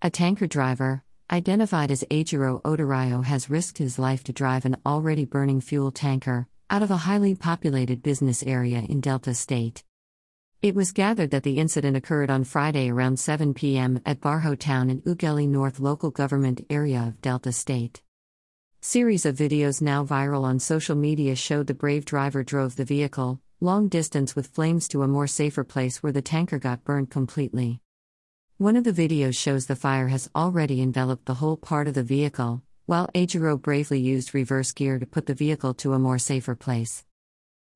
A tanker driver, identified as Ajiro Odarayo, has risked his life to drive an already burning fuel tanker out of a highly populated business area in Delta State. It was gathered that the incident occurred on Friday around 7 p.m. at Barho Town in Ughelli North local government area of Delta State. Series of videos now viral on social media showed the brave driver drove the vehicle long distance with flames to a more safer place where the tanker got burned completely. One of the videos shows the fire has already enveloped the whole part of the vehicle, while Ajiro bravely used reverse gear to put the vehicle to a more safer place.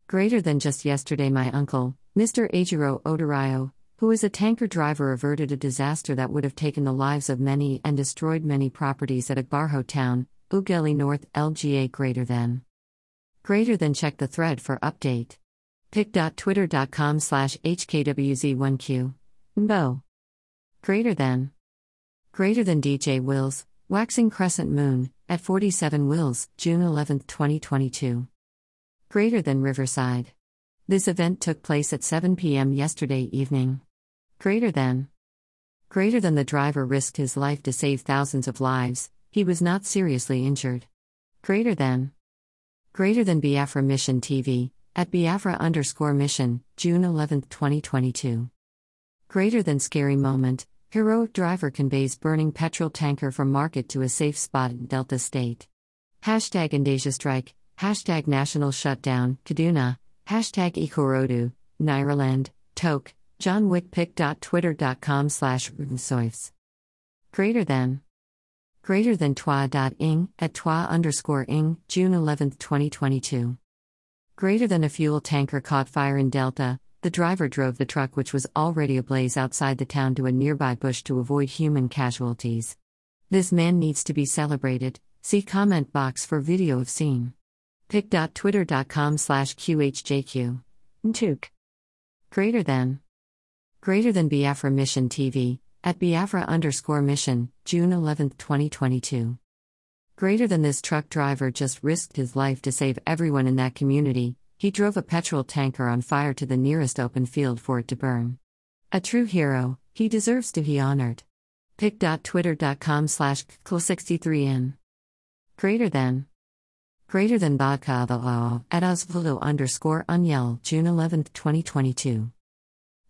Greater than just yesterday, my uncle, Mr. Ajiro Odarayo, who is a tanker driver, averted a disaster that would have taken the lives of many and destroyed many properties at Agbarho town, Ughelli North LGA greater than. Greater than check the thread for update. pic.twitter.com slash HKWZ1Q. Bo. Greater than. Greater than DJ Wills, Waxing Crescent Moon, at 47 Wills, June 11, 2022. Greater than Riverside. This event took place at 7 p.m. yesterday evening. Greater than. Greater than the driver risked his life to save thousands of lives, he was not seriously injured. Greater than. Greater than Biafra Mission TV, at Biafra underscore mission, June 11, 2022. Greater than scary moment, Heroic driver conveys burning petrol tanker from market to a safe spot in Delta State. Hashtag Indasia Strike, hashtag National Shutdown, Kaduna, hashtag Ikorodu, Nairaland, Toke, johnwickpick.twitter.com slash. Greater than. Greater than twa.ing, at twa underscore ing, June 11, 2022. Greater than a fuel tanker caught fire in Delta, the driver drove the truck, which was already ablaze outside the town, to a nearby bush to avoid human casualties. This man needs to be celebrated. See comment box for video of scene. pic.twitter.com slash QHJQ. Ntuk. Greater than. Greater than Biafra Mission TV, at Biafra underscore mission, June 11, 2022. Greater than this truck driver just risked his life to save everyone in that community, he drove a petrol tanker on fire to the nearest open field for it to burn. A true hero, he deserves to be honored. pic.twitter.com slash 63n. Greater than. Greater than vodka at Osvaldo underscore unyel, June 11, 2022.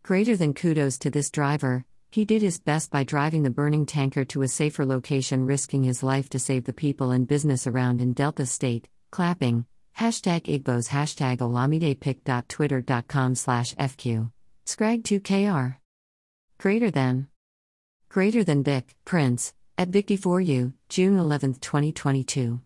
Greater than kudos to this driver, he did his best by driving the burning tanker to a safer location, risking his life to save the people and business around in Delta State, clapping, Hashtag Igbos Hashtag olamidepic.twitter.com slash FQ. Scrag2KR. Greater than. Greater than Vic, Prince, at Vicky for you, June 11, 2022.